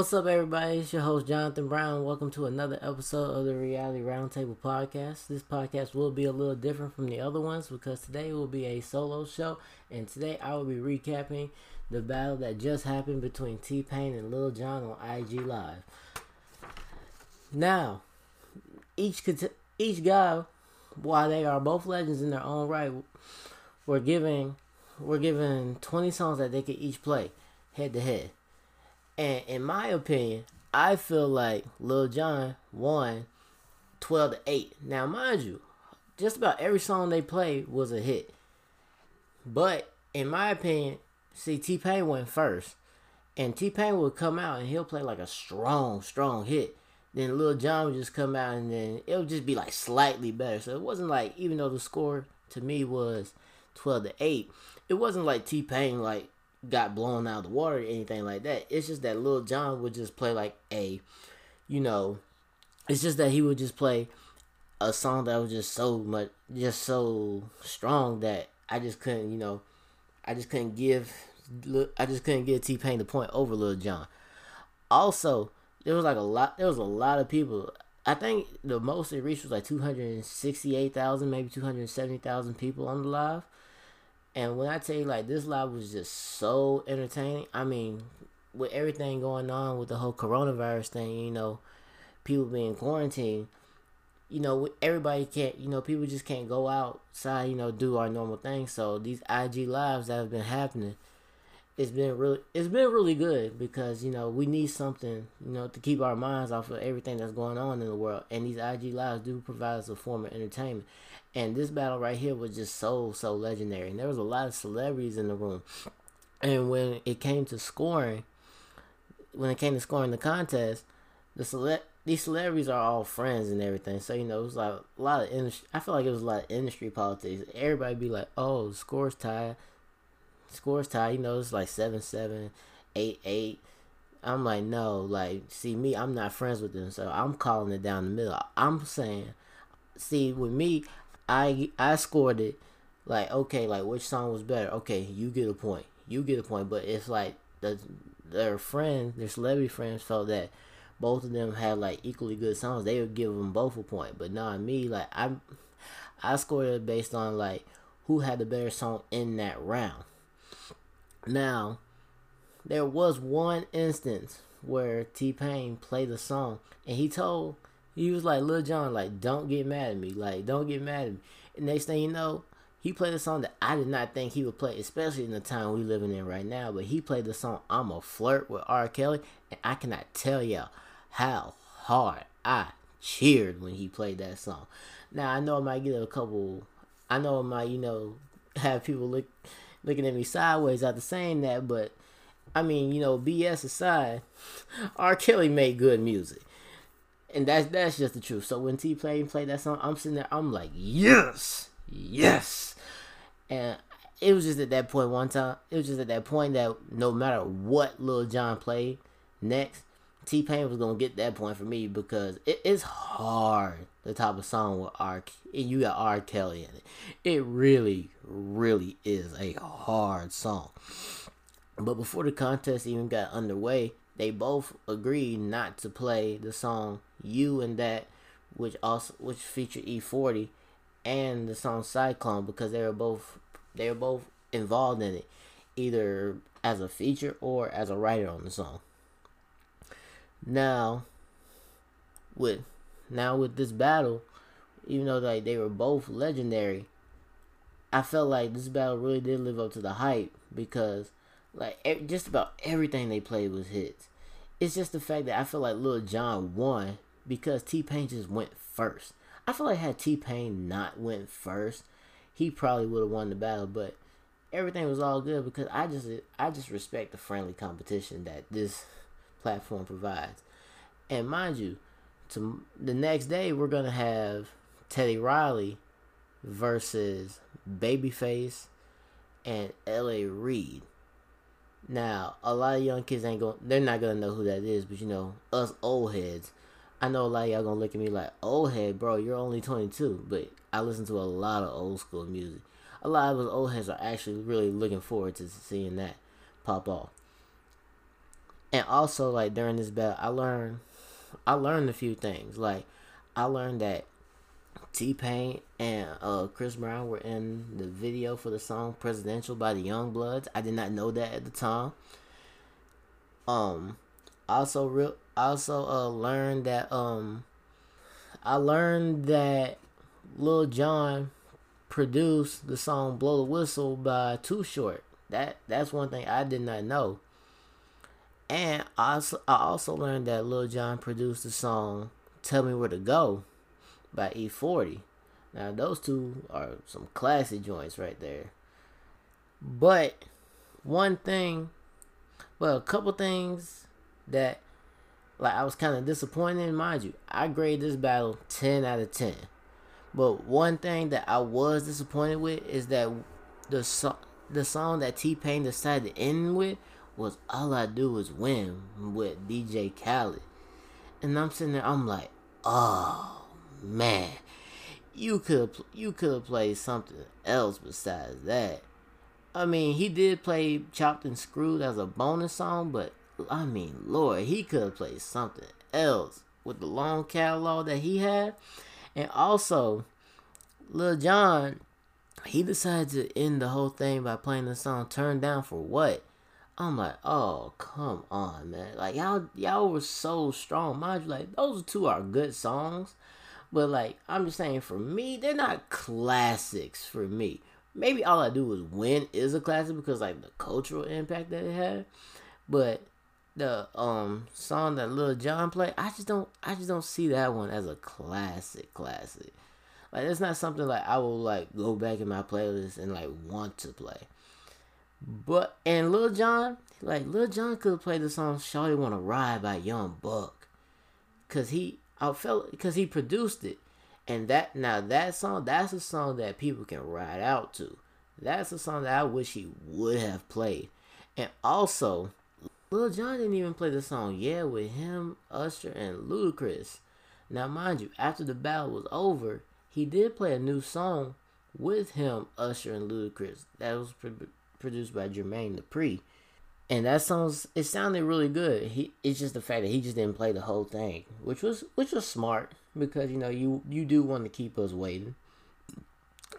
What's up, everybody? It's your host, Jonathan Brown. Welcome to another episode of the Reality Roundtable Podcast. This podcast will be a little different from the other ones because today will be a solo show, and today I will be recapping the battle that just happened between T Pain and Lil Jon on IG Live. Now, each each guy, while they are both legends in their own right, were giving were given 20 songs that they could each play head to head. And in my opinion, I feel like Lil Jon won 12 to 8. Now, mind you, just about every song they played was a hit. But in my opinion, see, T Pain went first. And T Pain would come out and he'll play like a strong, strong hit. Then Lil Jon would just come out and then it would just be like slightly better. So it wasn't like, even though the score to me was 12 to 8, it wasn't like T Pain like got blown out of the water or anything like that. It's just that Lil Jon would just play like a, you know, it's just that he would just play a song that was just so much, just so strong that I just couldn't, you know, I just couldn't give, I just couldn't give T Pain the point over Lil Jon. Also, there was like a lot, there was a lot of people. I think the most it reached was like two hundred sixty-eight thousand, maybe two hundred seventy thousand people on the live. And when I tell you like this live was just so entertaining, I mean, with everything going on with the whole coronavirus thing, you know, people being quarantined, you know, everybody can't, you know, people just can't go outside, you know, do our normal thing. So these IG lives that have been happening, it's been really, it's been really good because you know we need something, you know, to keep our minds off of everything that's going on in the world. And these IG lives do provide us a form of entertainment. And this battle right here was just so so legendary. And there was a lot of celebrities in the room. And when it came to scoring, when it came to scoring the contest, the select these celebrities are all friends and everything. So you know, it was like a lot of industry. I feel like it was a lot of industry politics. Everybody be like, "Oh, the scores tied, scores tied." You know, it's like seven seven, eight eight. I'm like, no, like, see me, I'm not friends with them, so I'm calling it down the middle. I'm saying, see, with me, I I scored it like okay, like which song was better? Okay, you get a point. You get a point. But it's like the their friends, their celebrity friends felt that both of them had like equally good songs. They would give them both a point. But not me, like I I scored it based on like who had the better song in that round. Now, there was one instance where T Pain played a song and he told he was like, Lil Jon, like, don't get mad at me. Like, don't get mad at me. And next thing you know, he played a song that I did not think he would play, especially in the time we living in right now. But he played the song I'm a Flirt with R. Kelly. And I cannot tell y'all how hard I cheered when he played that song. Now, I know I might get a couple, I know I might, you know, have people look looking at me sideways after saying that, but I mean, you know, BS aside, R. Kelly made good music and that's that's just the truth. So when T Pain played that song, I'm sitting there, I'm like, yes, yes, and it was just at that point one time. It was just at that point that no matter what Lil Jon played next, T Pain was gonna get that point for me because it is hard the type of song with R and you got R Kelly in it. It really, really is a hard song. But before the contest even got underway, they both agreed not to play the song "You and That," which also which featured E40, and the song "Cyclone" because they were both they were both involved in it, either as a feature or as a writer on the song. Now, with now with this battle, even though like they were both legendary, I felt like this battle really did live up to the hype because like just about everything they played was hits. It's just the fact that I feel like Lil Jon won because T Pain just went first. I feel like had T Pain not went first, he probably would have won the battle. But everything was all good because I just I just respect the friendly competition that this platform provides. And mind you, to the next day we're gonna have Teddy Riley versus Babyface and L.A. Reid. Now, a lot of young kids ain't going they're not gonna know who that is, but you know, us old heads, I know a lot of y'all gonna look at me like, old head, bro, you're only 22. But I listen to a lot of old school music. A lot of us old heads are actually really looking forward to seeing that pop off. And also, like during this battle, I learned, I learned a few things. Like, I learned that T Pain and uh, Chris Brown were in the video for the song "Presidential" by the YoungBloodZ. I did not know that at the time. Um, also real, also uh learned that um, I learned that Lil Jon produced the song "Blow the Whistle" by Too Short. That that's one thing I did not know. And I also, learned that Lil Jon produced the song "Tell Me Where to Go" by E40. Now those two are some classy joints right there. But one thing, well, a couple things that like I was kind of disappointed in, mind you. I grade this battle 10 out of 10. But one thing that I was disappointed with is that the song the song that T Pain decided to end with was All I Do Is Win with DJ Khaled. And I'm sitting there, I'm like, oh man, you could you could have played something else besides that. I mean, he did play Chopped and Screwed as a bonus song, but I mean, Lord, he could have played something else with the long catalog that he had. And also, Lil Jon, he decided to end the whole thing by playing the song Turn Down for What? I'm like, oh, come on, man. Like, y'all, y'all were so strong. Mind you, like, those two are good songs. But like I'm just saying, for me, they're not classics for me. Maybe all I do is win is a classic because like the cultural impact that it had. But the um song that Lil Jon played, I just don't I just don't see that one as a classic classic. Like it's not something like I will like go back in my playlist and like want to play. But and Lil Jon, like Lil Jon could play the song "Shawty Wanna Ride" by Young Buck, cause he I felt because he produced it, and that now that song that's a song that people can ride out to. That's a song that I wish he would have played, and also Lil Jon didn't even play the song "Yeah" with him, Usher, and Ludacris. Now, mind you, after the battle was over, he did play a new song with him, Usher, and Ludacris. That was produced by Jermaine Dupri and that sounds it sounded really good. He it's just the fact that he just didn't play the whole thing, which was which was smart because you know you you do want to keep us waiting.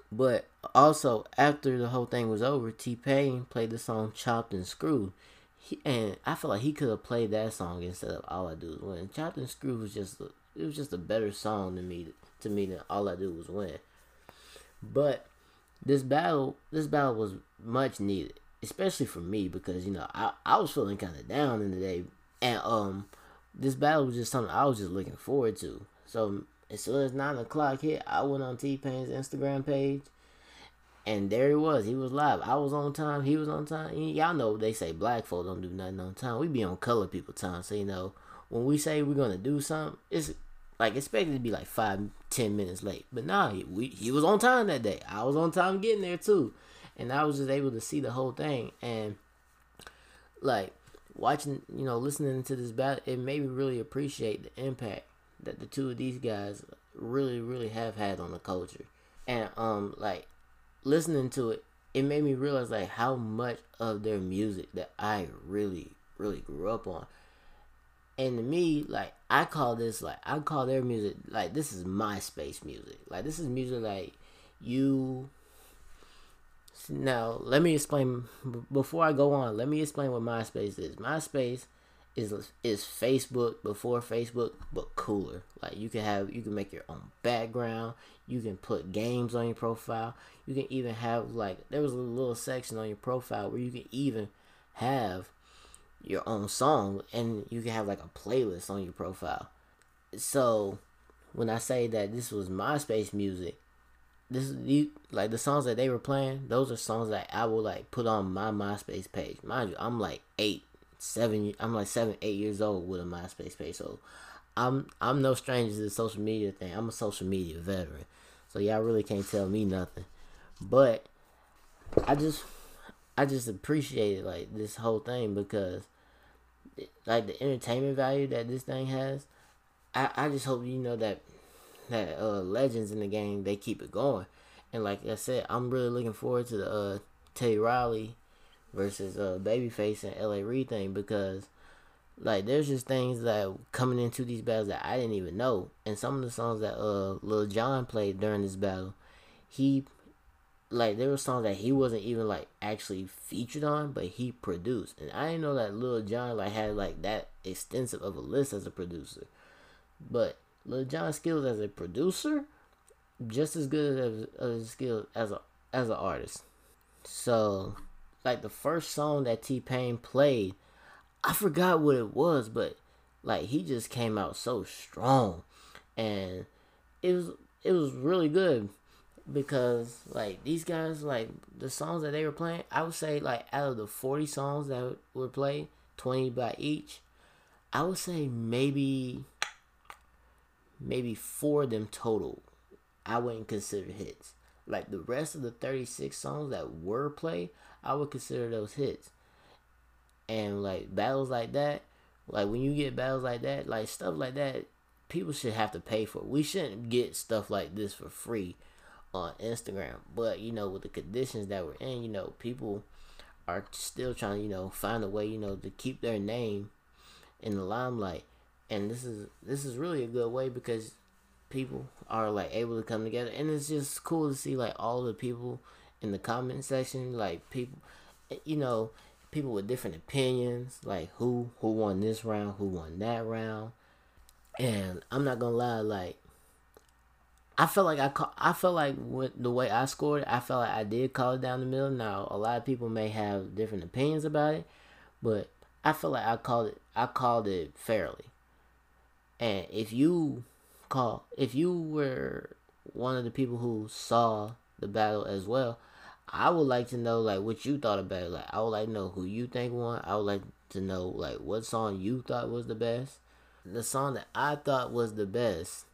But also after the whole thing was over, T Pain played the song "Chopped and Screwed," he, and I feel like he could have played that song instead of "All I Do Is Win." "Chopped and Screwed" was just a, it was just a better song to me to me than "All I Do Was Win." But this battle this battle was much needed especially for me because you know I, I was feeling kind of down in the day, and um this battle was just something I was just looking forward to. So as soon as nine o'clock hit, I went on T Pain's Instagram page, and there he was. He was live. I was on time. He was on time. Y'all know they say black folk don't do nothing on time. We be on color people time. So you know when we say we're gonna do something, it's like expected to be like five, ten minutes late. But nah, he, we, he was on time that day. I was on time getting there too and I was just able to see the whole thing and like watching, you know, listening to this battle, it made me really appreciate the impact that the two of these guys really, really have had on the culture. And um, like listening to it, it made me realize like how much of their music that I really, really grew up on. And to me, like I call this like I call their music like this is MySpace music. Like this is music like you now, let me explain. Before I go on, let me explain what MySpace is. MySpace is is Facebook before Facebook, but cooler. Like you can have, you can make your own background. You can put games on your profile. You can even have like there was a little section on your profile where you can even have your own song, and you can have like a playlist on your profile. So when I say that this was MySpace music, this you like the songs that they were playing. Those are songs that I will like put on my MySpace page. Mind you, I'm like eight, seven. I'm like seven, eight years old with a MySpace page. So I'm I'm no stranger to the social media thing. I'm a social media veteran. So y'all really can't tell me nothing. But I just I just appreciate like this whole thing because like the entertainment value that this thing has. I, I just hope you know that that uh, legends in the game they keep it going. And like I said, I'm really looking forward to the uh, Teddy Riley versus uh, Babyface and LA Reid thing because like there's just things that coming into these battles that I didn't even know, and some of the songs that uh Lil Jon played during this battle, he like there were songs that he wasn't even like actually featured on, but he produced, and I didn't know that Lil Jon like had like that extensive of a list as a producer, but Lil Jon's skills as a producer, just as good as, as his skills as a as an artist. So, like the first song that T Pain played I forgot what it was, but like he just came out so strong, and it was it was really good because like these guys like the songs that they were playing. I would say like out of the forty songs that were played, twenty by each. I would say maybe maybe four of them total. I wouldn't consider hits. Like the rest of the 36 songs that were played, I would consider those hits and like battles like that, like when you get battles like that, like stuff like that, people should have to pay for. We shouldn't get stuff like this for free on Instagram. But you know, with the conditions that we're in, you know, people are still trying to, you know, find a way, you know, to keep their name in the limelight. And this is this is really a good way because people are like able to come together and it's just cool to see like all the people in the comment section, like people you know, people with different opinions, like who who won this round, who won that round, and I'm not gonna lie, like I felt like I call, I felt like with the way I scored, I felt like I did call it down the middle. Now a lot of people may have different opinions about it, but I feel like I called it I called it fairly. And if you call if you were one of the people who saw the battle as well, I would like to know like what you thought about it. Like I would like to know who you think won. I would like to know like what song you thought was the best. The song that I thought was the best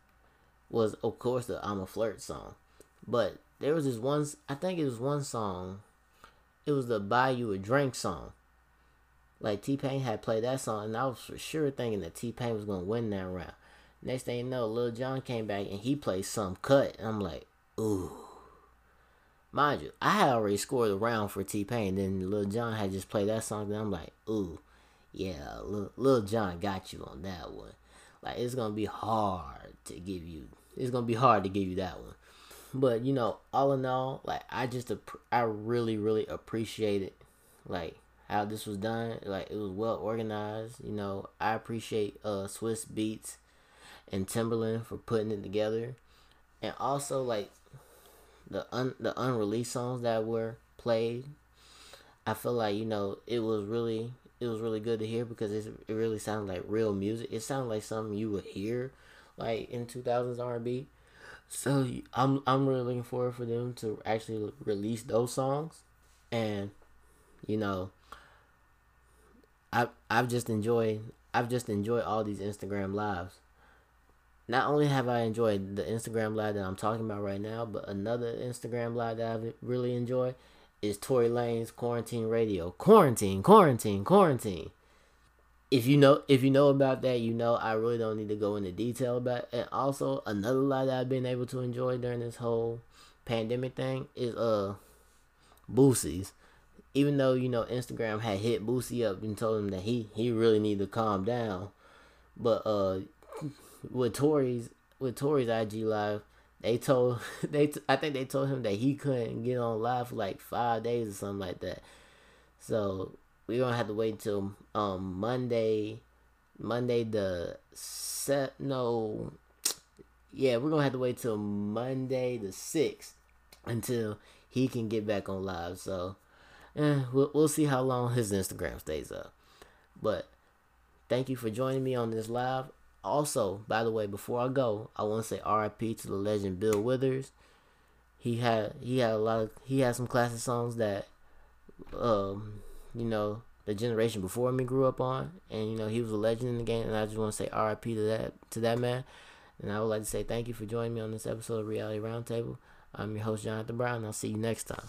was of course the I'm a flirt song. But there was this one I think it was one song. It was the Buy You a Drink song. Like T Pain had played that song and I was for sure thinking that T Pain was gonna win that round. Next thing you know, Lil Jon came back and he played some cut. And I'm like, ooh. Mind you, I had already scored a round for T Pain. Then Lil Jon had just played that song. and I'm like, ooh, yeah, Lil, Lil Jon got you on that one. Like it's gonna be hard to give you. It's gonna be hard to give you that one. But you know, all in all, like I just I really really appreciate it. Like how this was done. Like it was well organized. You know, I appreciate uh Swizz Beatz and Timbaland for putting it together. And also like the un the unreleased songs that were played, I feel like you know it was really it was really good to hear because it it really sounded like real music. It sounded like something you would hear like in two thousands R and B. So I'm I'm really looking forward for them to actually release those songs, and you know, I I've just enjoyed I've just enjoyed all these Instagram lives not only have I enjoyed the Instagram live that I'm talking about right now, but another Instagram live that I've really enjoyed is Tory Lanez Quarantine Radio. Quarantine, quarantine, quarantine. If you know if you know about that, you know I really don't need to go into detail about it. And also another live that I've been able to enjoy during this whole pandemic thing is uh Boosie's. Even though, you know, Instagram had hit Boosie up and told him that he he really need to calm down. But uh with Tory's with Tory's IG live, they told they I think they told him that he couldn't get on live for like five days or something like that. So we're gonna have to wait till um Monday, Monday the set no, yeah we're gonna have to wait till Monday the sixth until he can get back on live. So eh, we'll we'll see how long his Instagram stays up. But thank you for joining me on this live. Also, by the way, before I go, I want to say R.I.P. to the legend Bill Withers. He had he had a lot of he had some classic songs that, um, you know, the generation before me grew up on, and you know he was a legend in the game. And I just want to say R.I.P. to that to that man. And I would like to say thank you for joining me on this episode of Reality Roundtable. I'm your host Jonathan Brown. And I'll see you next time.